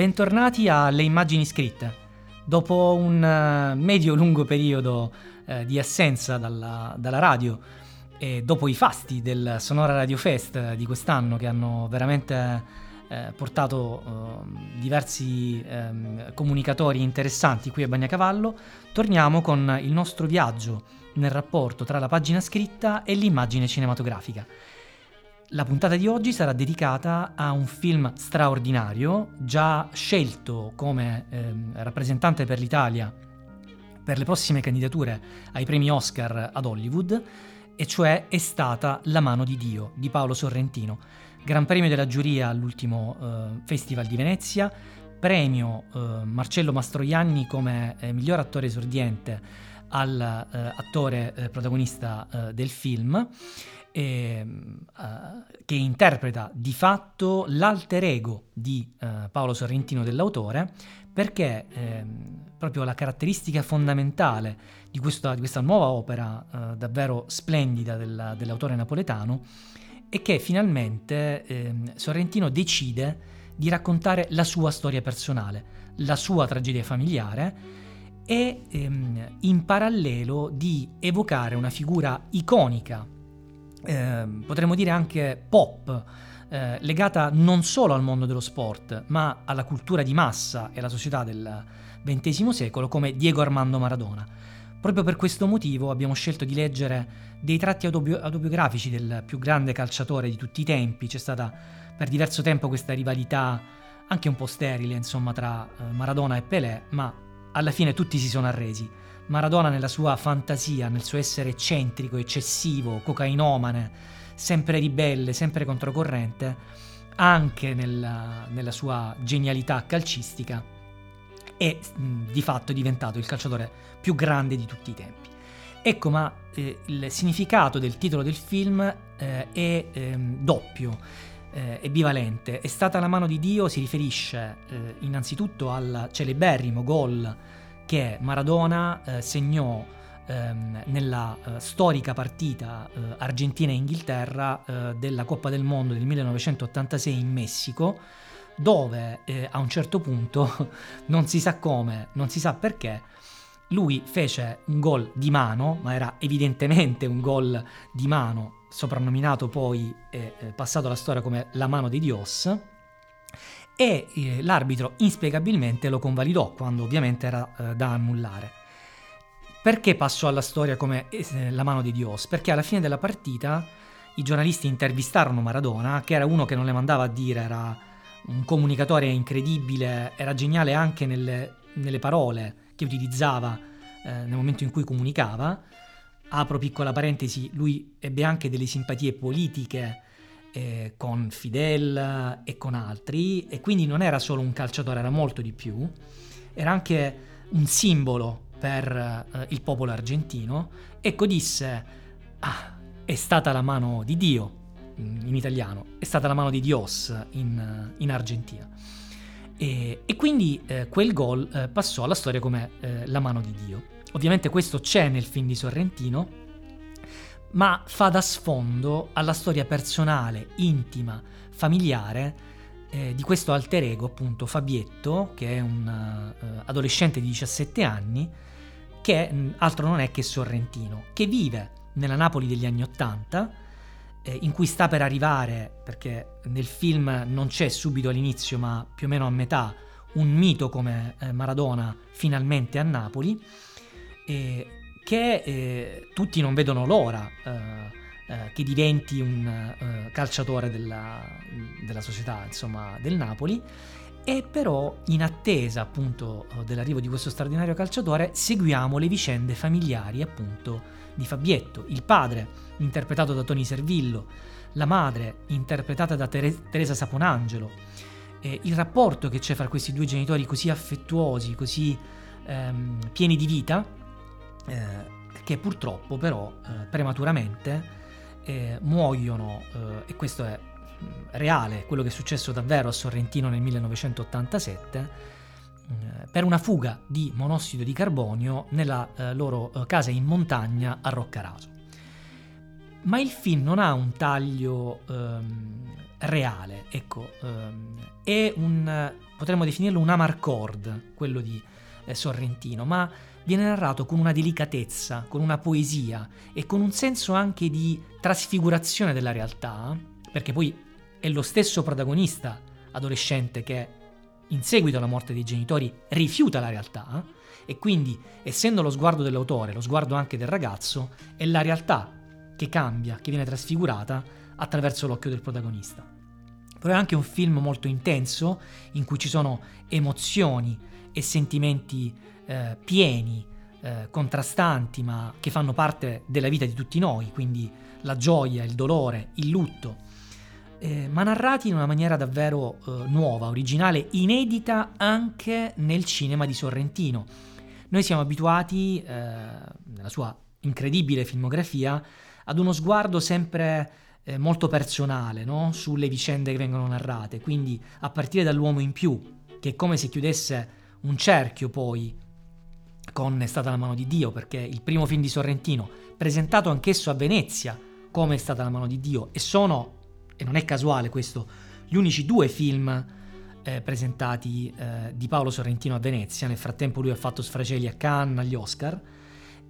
bentornati alle immagini scritte. Dopo un eh, medio-lungo periodo eh, di assenza dalla, dalla, radio e dopo i fasti del Sonora Radio Fest di quest'anno che hanno veramente eh, portato eh, diversi ehm, comunicatori interessanti qui a Bagnacavallo, torniamo con il nostro viaggio nel rapporto tra la pagina scritta e l'immagine cinematografica. La puntata di oggi sarà dedicata a un film straordinario, già scelto come eh, rappresentante per l'Italia per le prossime candidature ai premi Oscar ad Hollywood, e cioè È stata La mano di Dio di Paolo Sorrentino. Gran premio della giuria all'ultimo eh, Festival di Venezia, premio eh, Marcello Mastroianni come eh, miglior attore esordiente all'attore eh, protagonista eh, del film eh, uh, che interpreta di fatto l'alter ego di uh, Paolo Sorrentino dell'autore, perché eh, proprio la caratteristica fondamentale di questa, di questa nuova opera uh, davvero splendida della, dell'autore napoletano è che finalmente ehm, Sorrentino decide di raccontare la sua storia personale, la sua tragedia familiare e ehm, in parallelo di evocare una figura iconica eh, potremmo dire anche pop, eh, legata non solo al mondo dello sport, ma alla cultura di massa e alla società del XX secolo, come Diego Armando Maradona. Proprio per questo motivo abbiamo scelto di leggere dei tratti autobio- autobiografici del più grande calciatore di tutti i tempi. C'è stata per diverso tempo questa rivalità anche un po' sterile, insomma, tra eh, Maradona e Pelé, ma alla fine tutti si sono arresi. Maradona nella sua fantasia, nel suo essere eccentrico, eccessivo, cocainomane, sempre ribelle, sempre controcorrente, anche nella, nella sua genialità calcistica, è di fatto diventato il calciatore più grande di tutti i tempi. Ecco, ma eh, il significato del titolo del film eh, è eh, doppio, è bivalente. È stata la mano di Dio si riferisce eh, innanzitutto al celeberrimo gol che Maradona eh, segnò ehm, nella eh, storica partita eh, Argentina e Inghilterra eh, della Coppa del Mondo del 1986 in Messico, dove eh, a un certo punto, non si sa come, non si sa perché, lui fece un gol di mano, ma era evidentemente un gol di mano, soprannominato poi e eh, passato alla storia come la mano di Dios, e eh, l'arbitro inspiegabilmente lo convalidò quando ovviamente era eh, da annullare. Perché passò alla storia come eh, la mano di Dios? Perché alla fine della partita i giornalisti intervistarono Maradona, che era uno che non le mandava a dire, era un comunicatore incredibile, era geniale anche nelle, nelle parole che utilizzava nel momento in cui comunicava. Apro piccola parentesi, lui ebbe anche delle simpatie politiche eh, con Fidel e con altri e quindi non era solo un calciatore, era molto di più, era anche un simbolo per eh, il popolo argentino. Ecco disse, ah, è stata la mano di Dio in italiano, è stata la mano di Dios in, in Argentina. E, e quindi eh, quel gol eh, passò alla storia come eh, la mano di Dio. Ovviamente questo c'è nel film di Sorrentino, ma fa da sfondo alla storia personale, intima, familiare eh, di questo alter ego, appunto Fabietto, che è un uh, adolescente di 17 anni, che mh, altro non è che Sorrentino, che vive nella Napoli degli anni 80, eh, in cui sta per arrivare, perché nel film non c'è subito all'inizio, ma più o meno a metà, un mito come eh, Maradona finalmente a Napoli. E che eh, tutti non vedono l'ora eh, eh, che diventi un eh, calciatore della, della, società, insomma, del Napoli. E però, in attesa appunto dell'arrivo di questo straordinario calciatore, seguiamo le vicende familiari appunto di Fabietto, il padre interpretato da Tony Servillo, la madre interpretata da Tere- Teresa Saponangelo, eh, il rapporto che c'è fra questi due genitori così affettuosi, così ehm, pieni di vita, eh, che purtroppo però eh, prematuramente eh, muoiono, eh, e questo è mm, reale, quello che è successo davvero a Sorrentino nel 1987, eh, per una fuga di monossido di carbonio nella eh, loro casa in montagna a Roccaraso. Ma il film non ha un taglio ehm, reale, ecco, ehm, è un, potremmo definirlo un amarcord, quello di Sorrentino, ma viene narrato con una delicatezza, con una poesia e con un senso anche di trasfigurazione della realtà, perché poi è lo stesso protagonista adolescente che in seguito alla morte dei genitori rifiuta la realtà e quindi essendo lo sguardo dell'autore, lo sguardo anche del ragazzo, è la realtà che cambia, che viene trasfigurata attraverso l'occhio del protagonista. Però è anche un film molto intenso in cui ci sono emozioni e sentimenti eh, pieni, eh, contrastanti, ma che fanno parte della vita di tutti noi, quindi la gioia, il dolore, il lutto, eh, ma narrati in una maniera davvero eh, nuova, originale, inedita anche nel cinema di Sorrentino. Noi siamo abituati, eh, nella sua incredibile filmografia, ad uno sguardo sempre eh, molto personale no? sulle vicende che vengono narrate, quindi a partire dall'uomo in più, che è come se chiudesse un cerchio poi con È stata la mano di Dio, perché il primo film di Sorrentino, presentato anch'esso a Venezia come È stata la mano di Dio, e sono, e non è casuale questo, gli unici due film eh, presentati eh, di Paolo Sorrentino a Venezia, nel frattempo lui ha fatto Sfrageli a Cannes, agli Oscar,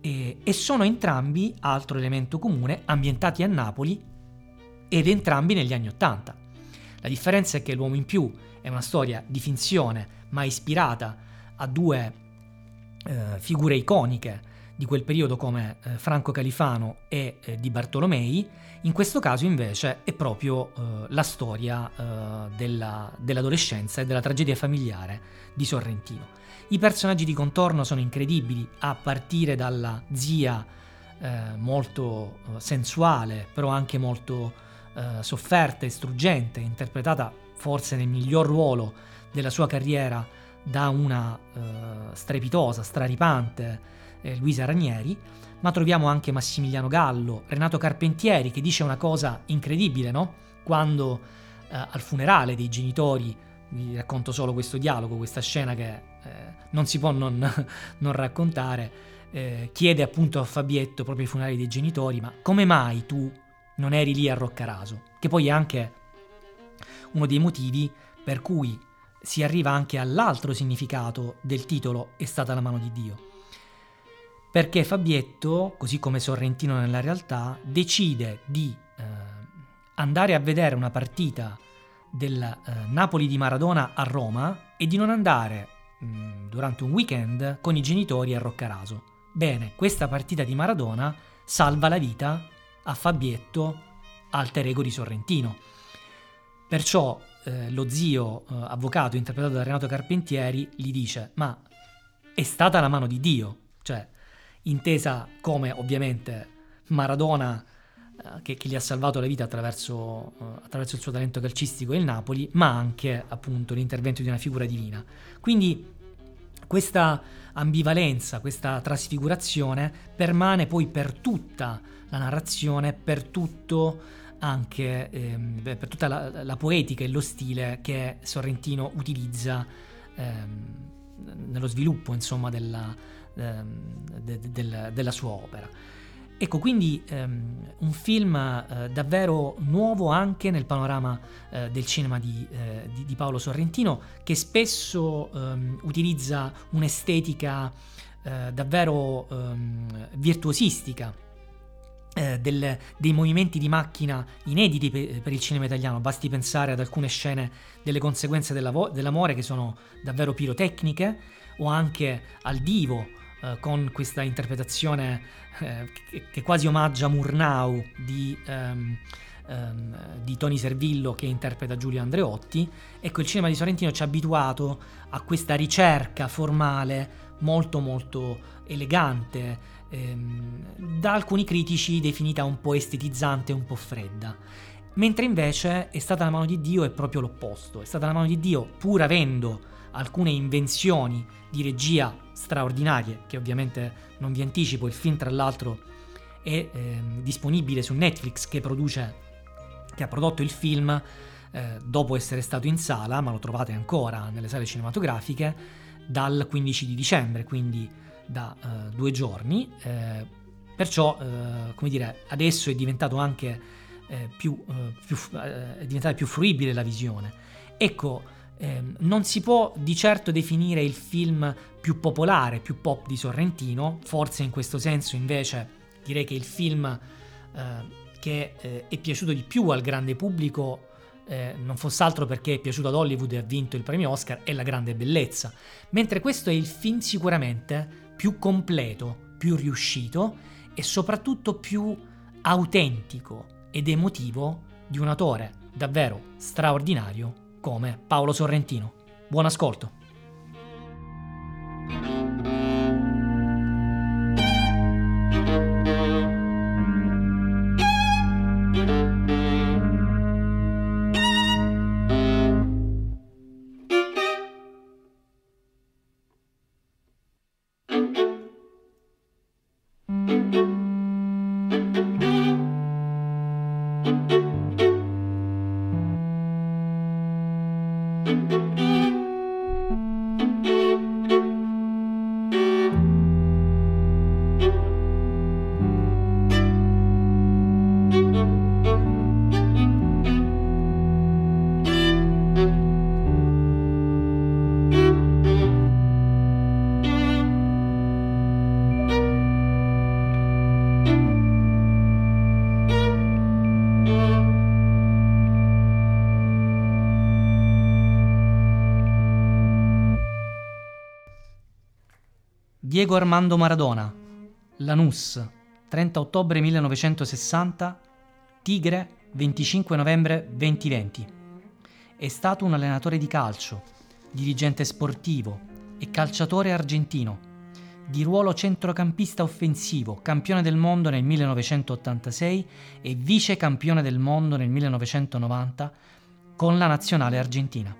e, e sono entrambi, altro elemento comune, ambientati a Napoli ed entrambi negli anni Ottanta. La differenza è che L'uomo in più è una storia di finzione, ma ispirata a due eh, figure iconiche di quel periodo come eh, Franco Califano e eh, Di Bartolomei, in questo caso invece è proprio eh, la storia eh, della, dell'adolescenza e della tragedia familiare di Sorrentino. I personaggi di contorno sono incredibili, a partire dalla zia eh, molto sensuale, però anche molto sofferta e struggente, interpretata forse nel miglior ruolo della sua carriera da una uh, strepitosa, straripante eh, Luisa Ranieri, ma troviamo anche Massimiliano Gallo, Renato Carpentieri che dice una cosa incredibile, no? Quando uh, al funerale dei genitori, vi racconto solo questo dialogo, questa scena che eh, non si può non, non raccontare, eh, chiede appunto a Fabietto, proprio ai funerali dei genitori, ma come mai tu non eri lì a Roccaraso? Che poi è anche uno dei motivi per cui si arriva anche all'altro significato del titolo È stata la mano di Dio. Perché Fabietto, così come Sorrentino nella realtà, decide di eh, andare a vedere una partita del eh, Napoli di Maradona a Roma e di non andare mh, mm, durante un weekend con i genitori a Roccaraso. Bene, questa partita di Maradona salva la vita a Fabietto, alter ego di Sorrentino. Perciò eh, lo zio eh, avvocato interpretato da Renato Carpentieri gli dice ma è stata la mano di Dio, cioè intesa come ovviamente Maradona eh, che, che, gli ha salvato la vita attraverso, eh, attraverso il suo talento calcistico e il Napoli, ma anche appunto l'intervento di una figura divina. Quindi questa ambivalenza, questa trasfigurazione permane poi per tutta la narrazione, per tutto anche ehm, per tutta la, la, poetica e lo stile che Sorrentino utilizza ehm, nello sviluppo insomma, della, ehm, de, de, de, della, sua opera. Ecco, quindi ehm, un film eh, davvero nuovo anche nel panorama eh, del cinema di, eh, di, di, Paolo Sorrentino, che spesso ehm, utilizza un'estetica eh, davvero ehm, virtuosistica eh, del, dei movimenti di macchina inediti per, per, il cinema italiano, basti pensare ad alcune scene delle conseguenze dell'amore che sono davvero pirotecniche o anche al divo eh, con questa interpretazione eh, che, che, quasi omaggia Murnau di, um, um, di, Tony Servillo che interpreta Giulio Andreotti. Ecco, il cinema di Sorrentino ci ha abituato a questa ricerca formale molto molto elegante, ehm, da alcuni critici definita un po' estetizzante, un po' fredda. Mentre invece è stata la mano di Dio è proprio l'opposto, è stata la mano di Dio pur avendo alcune invenzioni di regia straordinarie, che ovviamente non vi anticipo, il film tra l'altro è eh, disponibile su Netflix che produce, che ha prodotto il film eh, dopo essere stato in sala, ma lo trovate ancora nelle sale cinematografiche, dal 15 di dicembre, quindi da uh, due giorni, eh, perciò, uh, come dire, adesso è diventato anche eh, più, eh, più, eh, diventare più fruibile la visione. Ecco, ehm, non si può di certo definire il film più popolare, più pop di Sorrentino, forse in questo senso invece direi che il film eh, che eh, è piaciuto di più al grande pubblico eh, non fosse altro perché è piaciuto ad Hollywood e ha vinto il premio Oscar, è La grande bellezza. Mentre questo è il film sicuramente più completo, più riuscito e soprattutto più autentico ed emotivo di un autore davvero straordinario come Paolo Sorrentino. Buon ascolto! Diego Armando Maradona, Lanús, 30 ottobre 1960, Tigre, 25 novembre 2020. È stato un allenatore di calcio, dirigente sportivo e calciatore argentino, di ruolo centrocampista offensivo, campione del mondo nel 1986 e vice campione del mondo nel 1990 con la nazionale argentina.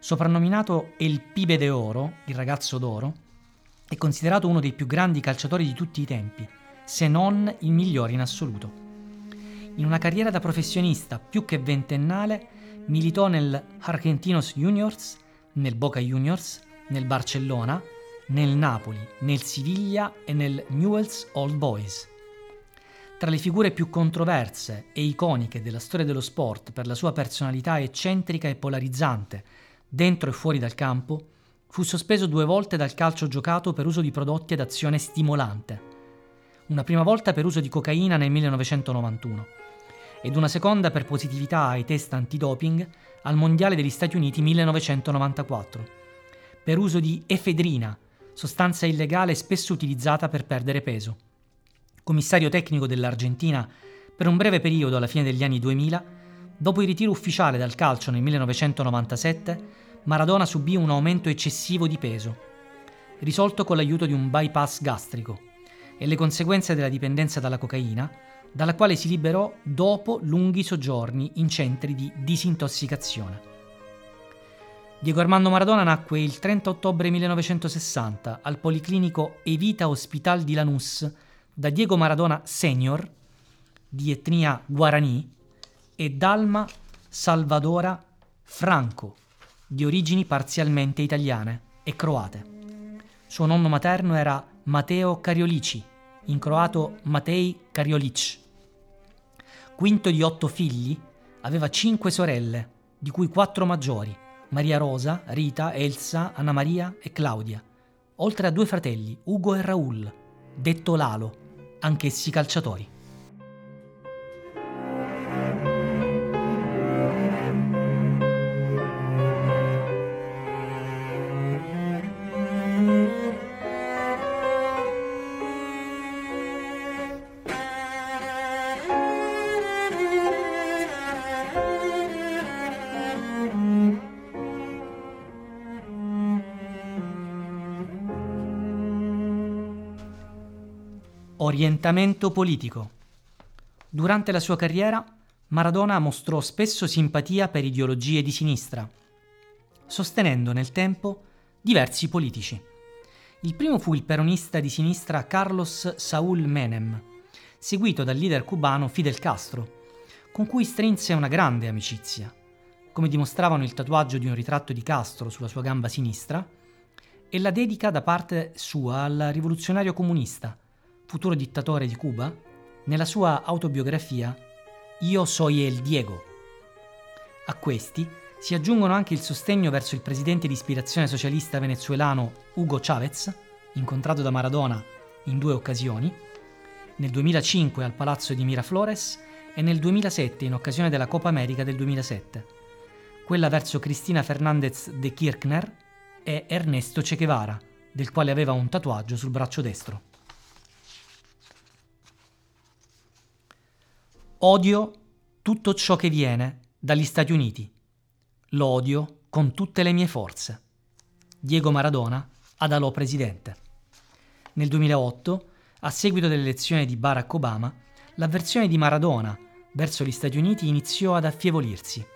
Soprannominato El Pibe de Oro, il ragazzo d'oro, è considerato uno dei più grandi calciatori di tutti i tempi, se non il migliore in assoluto. In una carriera da professionista più che ventennale, militò nel Argentinos Juniors, nel Boca Juniors, nel Barcellona, nel Napoli, nel Siviglia e nel Newell's Old Boys. Tra le figure più controverse e iconiche della storia dello sport per la sua personalità eccentrica e polarizzante, dentro e fuori dal campo, Fu sospeso due volte dal calcio giocato per uso di prodotti ad azione stimolante. Una prima volta per uso di cocaina nel 1991 ed una seconda per positività ai test antidoping al Mondiale degli Stati Uniti 1994, per uso di efedrina, sostanza illegale spesso utilizzata per perdere peso. Commissario tecnico dell'Argentina per un breve periodo alla fine degli anni 2000, dopo il ritiro ufficiale dal calcio nel 1997, Maradona subì un aumento eccessivo di peso, risolto con l'aiuto di un bypass gastrico, e le conseguenze della dipendenza dalla cocaina, dalla quale si liberò dopo lunghi soggiorni in centri di disintossicazione. Diego Armando Maradona nacque il 30 ottobre 1960 al Policlinico Evita Hospital di Lanús da Diego Maradona Senior, di etnia guarani, e Dalma Salvadora Franco, di origini parzialmente italiane e croate. Suo nonno materno era Mateo Cariolici, in croato Matei Cariolic. Quinto di otto figli, aveva cinque sorelle, di cui quattro maggiori, Maria Rosa, Rita, Elsa, Anna Maria e Claudia, oltre a due fratelli, Ugo e Raul, detto Lalo, anch'essi calciatori. Orientamento politico. Durante la sua carriera, Maradona mostrò spesso simpatia per ideologie di sinistra, sostenendo nel tempo diversi politici. Il primo fu il peronista di sinistra Carlos Saúl Menem, seguito dal leader cubano Fidel Castro, con cui strinse una grande amicizia, come dimostravano il tatuaggio di un ritratto di Castro sulla sua gamba sinistra e la dedica da parte sua al rivoluzionario comunista, futuro dittatore di Cuba, nella sua autobiografia Io soy el Diego. A questi si aggiungono anche il sostegno verso il presidente di ispirazione socialista venezuelano Hugo Chavez, incontrato da Maradona in due occasioni, nel 2005 al Palazzo di Miraflores e nel 2007 in occasione della Coppa America del 2007, quella verso Cristina Fernandez de Kirchner e Ernesto Che Guevara, del quale aveva un tatuaggio sul braccio destro. Odio tutto ciò che viene dagli Stati Uniti. Lo odio con tutte le mie forze. Diego Maradona ad Alò Presidente. Nel 2008, a seguito dell'elezione di Barack Obama, l'avversione di Maradona verso gli Stati Uniti iniziò ad affievolirsi.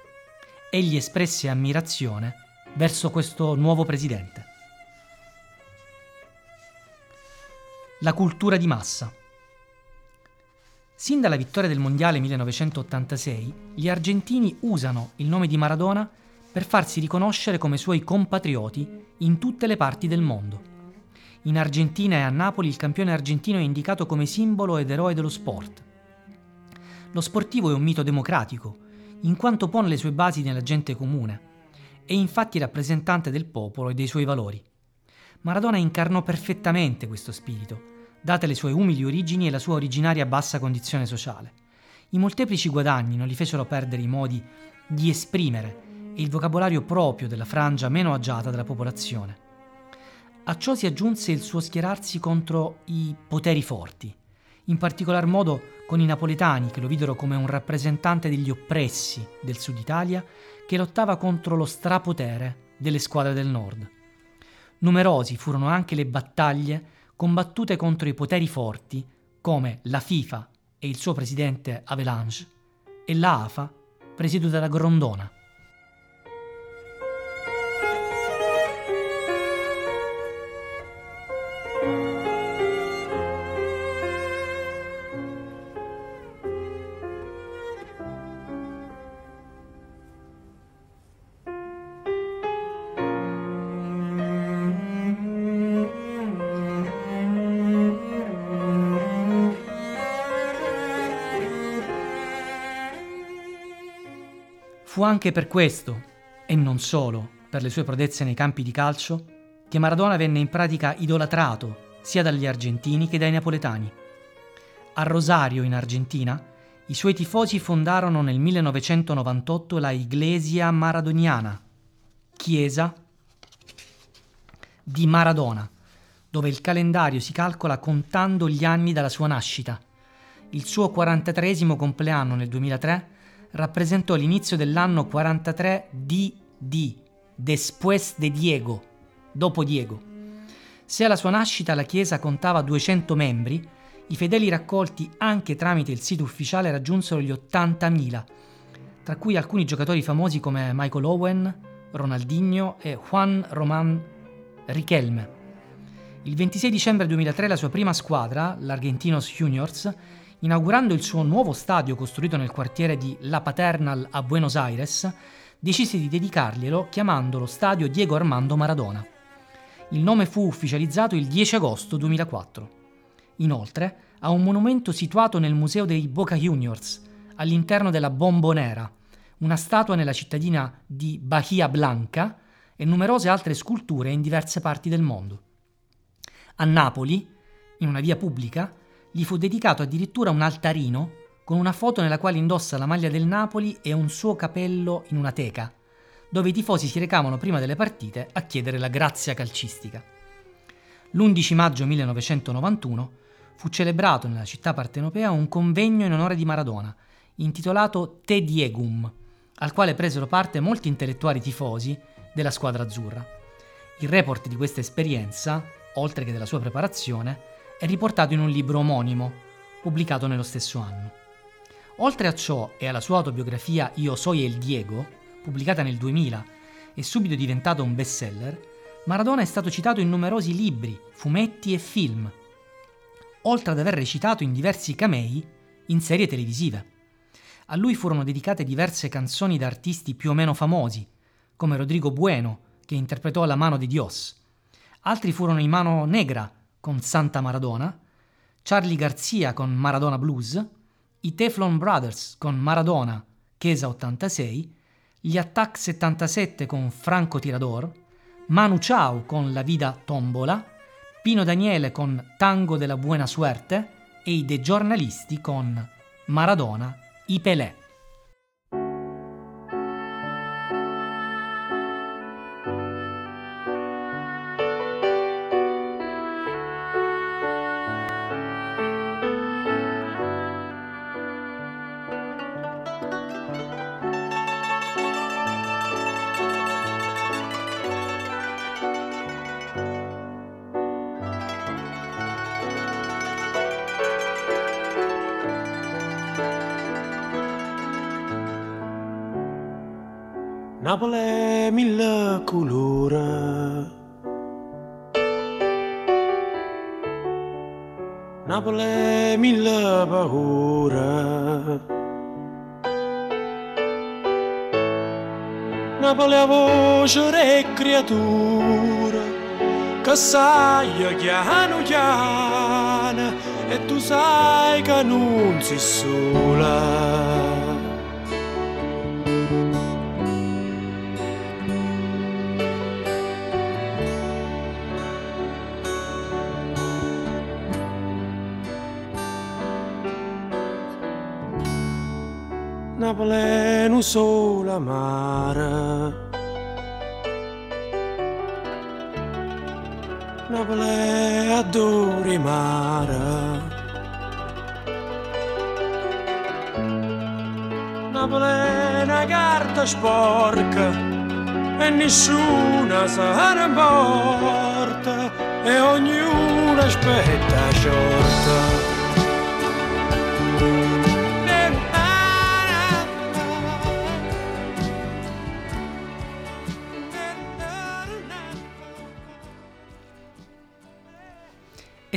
Egli espresse ammirazione verso questo nuovo presidente. La cultura di massa. Sin dalla vittoria del Mondiale 1986, gli argentini usano il nome di Maradona per farsi riconoscere come suoi compatrioti in tutte le parti del mondo. In Argentina e a Napoli il campione argentino è indicato come simbolo ed eroe dello sport. Lo sportivo è un mito democratico, in quanto pone le sue basi nella gente comune. È infatti rappresentante del popolo e dei suoi valori. Maradona incarnò perfettamente questo spirito date le sue umili origini e la sua originaria bassa condizione sociale. I molteplici guadagni non gli fecero perdere i modi di esprimere e il vocabolario proprio della frangia meno agiata della popolazione. A ciò si aggiunse il suo schierarsi contro i poteri forti, in particolar modo con i napoletani che lo videro come un rappresentante degli oppressi del sud Italia che lottava contro lo strapotere delle squadre del nord. Numerosi furono anche le battaglie combattute contro i poteri forti come la FIFA e il suo presidente Avalanche e la AFA presieduta da Grondona. Fu anche per questo, e non solo per le sue prodezze nei campi di calcio, che Maradona venne in pratica idolatrato sia dagli argentini che dai napoletani. A Rosario, in Argentina, i suoi tifosi fondarono nel 1998 la Iglesia Maradoniana, chiesa di Maradona, dove il calendario si calcola contando gli anni dalla sua nascita. Il suo 43 compleanno nel 2003 rappresentò l'inizio dell'anno 43 DD, Después de Diego, dopo Diego. Se alla sua nascita la Chiesa contava 200 membri, i fedeli raccolti anche tramite il sito ufficiale raggiunsero gli 80.000, tra cui alcuni giocatori famosi come Michael Owen, Ronaldinho e Juan Román Riquelme. Il 26 dicembre 2003 la sua prima squadra, l'Argentinos Juniors, inaugurando il suo nuovo stadio costruito nel quartiere di La Paternal a Buenos Aires, decise di dedicarglielo chiamandolo Stadio Diego Armando Maradona. Il nome fu ufficializzato il 10 agosto 2004. Inoltre, ha un monumento situato nel Museo dei Boca Juniors, all'interno della Bombonera, una statua nella cittadina di Bahia Blanca e numerose altre sculture in diverse parti del mondo. A Napoli, in una via pubblica, gli fu dedicato addirittura un altarino con una foto nella quale indossa la maglia del Napoli e un suo capello in una teca, dove i tifosi si recavano prima delle partite a chiedere la grazia calcistica. L'11 maggio 1991 fu celebrato nella città partenopea un convegno in onore di Maradona, intitolato Te Diegum, al quale presero parte molti intellettuali tifosi della squadra azzurra. Il report di questa esperienza, oltre che della sua preparazione, è riportato in un libro omonimo, pubblicato nello stesso anno. Oltre a ciò e alla sua autobiografia Io soy el Diego, pubblicata nel 2000 e subito diventato un bestseller, Maradona è stato citato in numerosi libri, fumetti e film, oltre ad aver recitato in diversi camei in serie televisive. A lui furono dedicate diverse canzoni da artisti più o meno famosi, come Rodrigo Bueno, che interpretò La mano di Dios. Altri furono i Mano Negra, con Santa Maradona, Charlie Garcia con Maradona Blues i Teflon Brothers con Maradona, Chiesa 86, gli Attack 77 con Franco Tirador, Manu Chao con La Vida Tombola, Pino Daniele con Tango della Buena Suerte e i De Giornalisti con Maradona, i Pelé. Napoli mille colore. Napoli mille paura. Napoli a voce e creatura che sai chiano chiano e tu sai che non sei sola. Napoli non solo mare Napoli adori mare Napoli è una carta sporca e nessuna se ne importa e ognuno aspetta shorta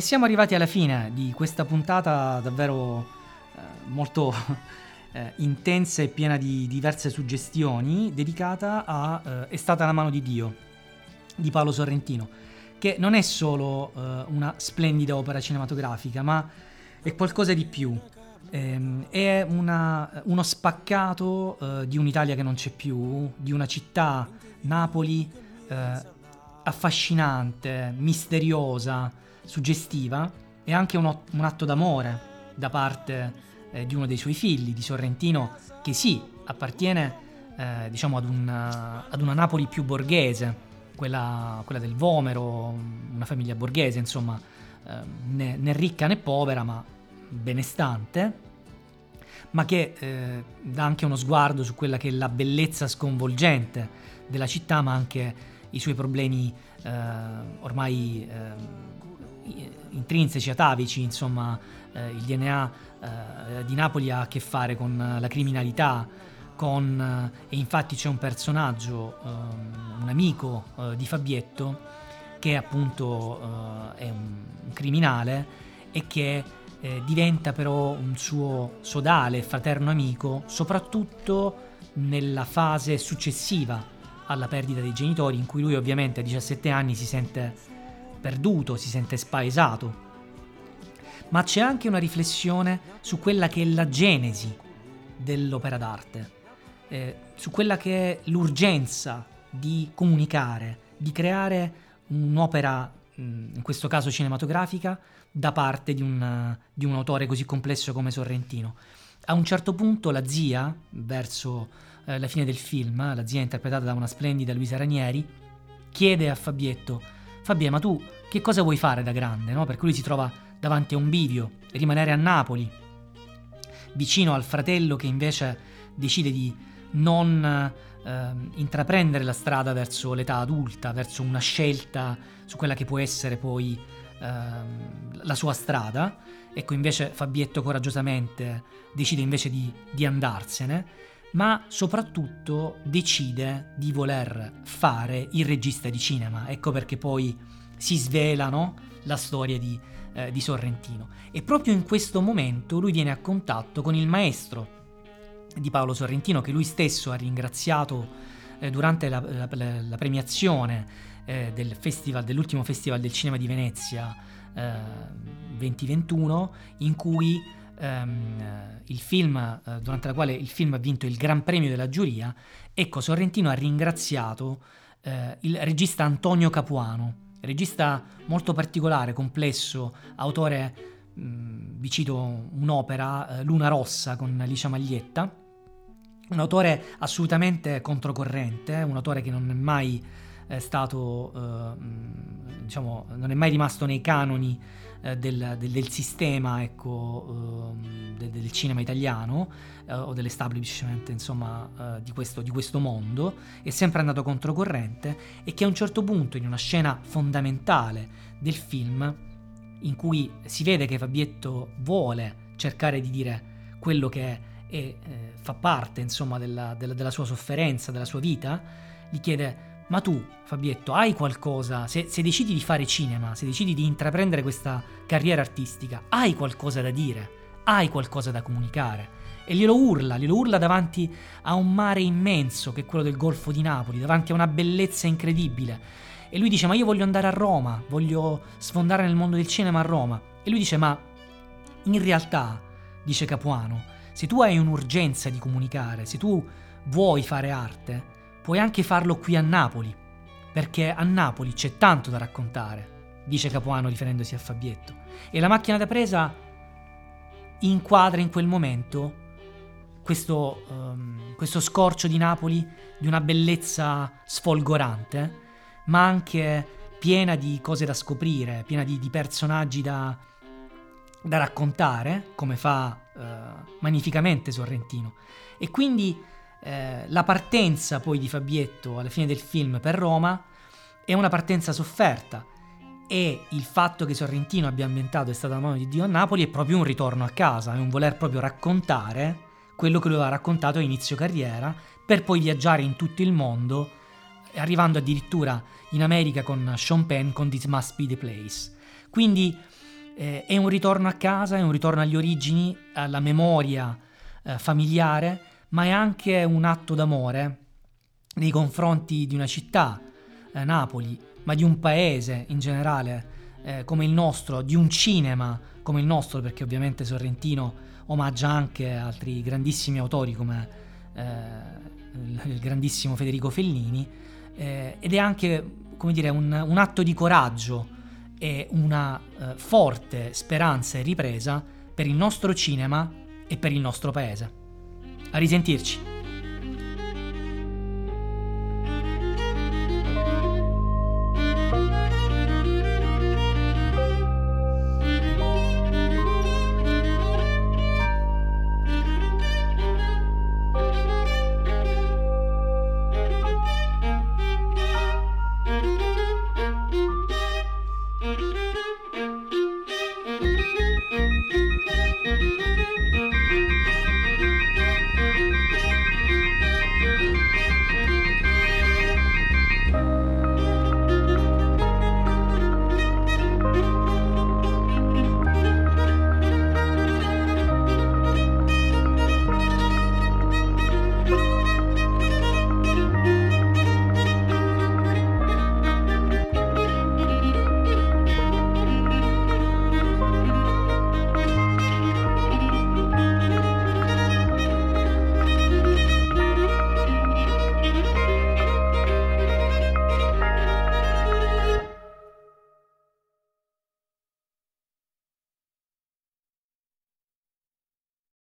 siamo arrivati alla fine di questa puntata davvero eh, molto eh, intensa e piena di diverse suggestioni, dedicata a eh, È stata la mano di Dio di Paolo Sorrentino, che non è solo eh, una splendida opera cinematografica, ma è qualcosa di più. Ehm, è una, uno spaccato eh, di un'Italia che non c'è più, di una città, Napoli, eh, affascinante, misteriosa, suggestiva e anche un, un atto d'amore da parte eh, di uno dei suoi figli, di Sorrentino, che sì, appartiene eh, diciamo ad una, ad una, Napoli più borghese, quella, quella, del Vomero, una famiglia borghese, insomma, eh, né, né, ricca né povera, ma benestante, ma che eh, dà anche uno sguardo su quella che è la bellezza sconvolgente della città, ma anche i suoi problemi eh, ormai ehm, intrinseci, atavici, insomma, eh, il DNA eh, di Napoli ha a che fare con la criminalità, con, eh, e infatti c'è un personaggio, ehm, un amico eh, di Fabietto, che appunto eh, è un, criminale e che eh, diventa però un suo sodale, fraterno amico, soprattutto nella fase successiva alla perdita dei genitori, in cui lui ovviamente a 17 anni si sente perduto, si sente spaesato. Ma c'è anche una riflessione su quella che è la genesi dell'opera d'arte, eh, su quella che è l'urgenza di comunicare, di creare un'opera, in questo caso cinematografica, da parte di un, di un autore così complesso come Sorrentino. A un certo punto la zia, verso eh, la fine del film, la zia interpretata da una splendida Luisa Ranieri, chiede a Fabietto Fabio, ma tu che cosa vuoi fare da grande? No? Per cui lui si trova davanti a un bivio, rimanere a Napoli, vicino al fratello che invece decide di non eh, intraprendere la strada verso l'età adulta, verso una scelta su quella che può essere poi eh, la sua strada. Ecco, invece Fabietto coraggiosamente decide invece di, di andarsene, ma soprattutto decide di voler fare il regista di cinema. Ecco perché poi si svela no? la storia di, eh, di Sorrentino. E proprio in questo momento lui viene a contatto con il maestro di Paolo Sorrentino, che lui stesso ha ringraziato eh, durante la, la, la premiazione eh, del festival, dell'ultimo Festival del Cinema di Venezia 2021, eh, in cui ehm, il film, eh, durante la quale il film ha vinto il Gran Premio della giuria, ecco, Sorrentino ha ringraziato eh, il regista Antonio Capuano, regista molto particolare, complesso, autore, mh, mm, vi cito un'opera, eh, Luna Rossa con Alicia Maglietta, un autore assolutamente controcorrente, un autore che non è mai è stato, eh, diciamo, non è mai rimasto nei canoni eh, del, del, del, sistema ecco, eh, del, del, cinema italiano eh, o dell'establishment insomma, eh, di questo, di, questo, mondo, è sempre andato controcorrente e che a un certo punto, in una scena fondamentale del film, in cui si vede che Fabietto vuole cercare di dire quello che è e fa parte insomma della, della, della, sua sofferenza, della sua vita, gli chiede ma tu, Fabietto, hai qualcosa, se, se, decidi di fare cinema, se decidi di intraprendere questa carriera artistica, hai qualcosa da dire, hai qualcosa da comunicare. E glielo urla, glielo urla davanti a un mare immenso che è quello del Golfo di Napoli, davanti a una bellezza incredibile. E lui dice, ma io voglio andare a Roma, voglio sfondare nel mondo del cinema a Roma. E lui dice, ma in realtà, dice Capuano, se tu hai un'urgenza di comunicare, se tu vuoi fare arte, puoi anche farlo qui a Napoli, perché a Napoli c'è tanto da raccontare, dice Capuano riferendosi a Fabietto. E la macchina da presa inquadra in quel momento questo, um, questo scorcio di Napoli di una bellezza sfolgorante, ma anche piena di cose da scoprire, piena di, di personaggi da, da, raccontare, come fa uh, magnificamente Sorrentino. E quindi eh, la partenza poi di Fabietto alla fine del film per Roma è una partenza sofferta e il fatto che Sorrentino abbia ambientato È stata la mano di Dio a Napoli è proprio un ritorno a casa, è un voler proprio raccontare quello che lui aveva raccontato a inizio carriera per poi viaggiare in tutto il mondo, arrivando addirittura in America con Sean Penn con This Must Be the Place. Quindi eh, è un ritorno a casa, è un ritorno agli origini, alla memoria eh, familiare ma è anche un atto d'amore nei confronti di una città, eh, Napoli, ma di un paese in generale eh, come il nostro, di un cinema come il nostro, perché ovviamente Sorrentino omaggia anche altri grandissimi autori come eh, il grandissimo Federico Fellini, eh, ed è anche come dire, un, un, atto di coraggio e una eh, forte speranza e ripresa per il nostro cinema e per il nostro paese. A risentirci.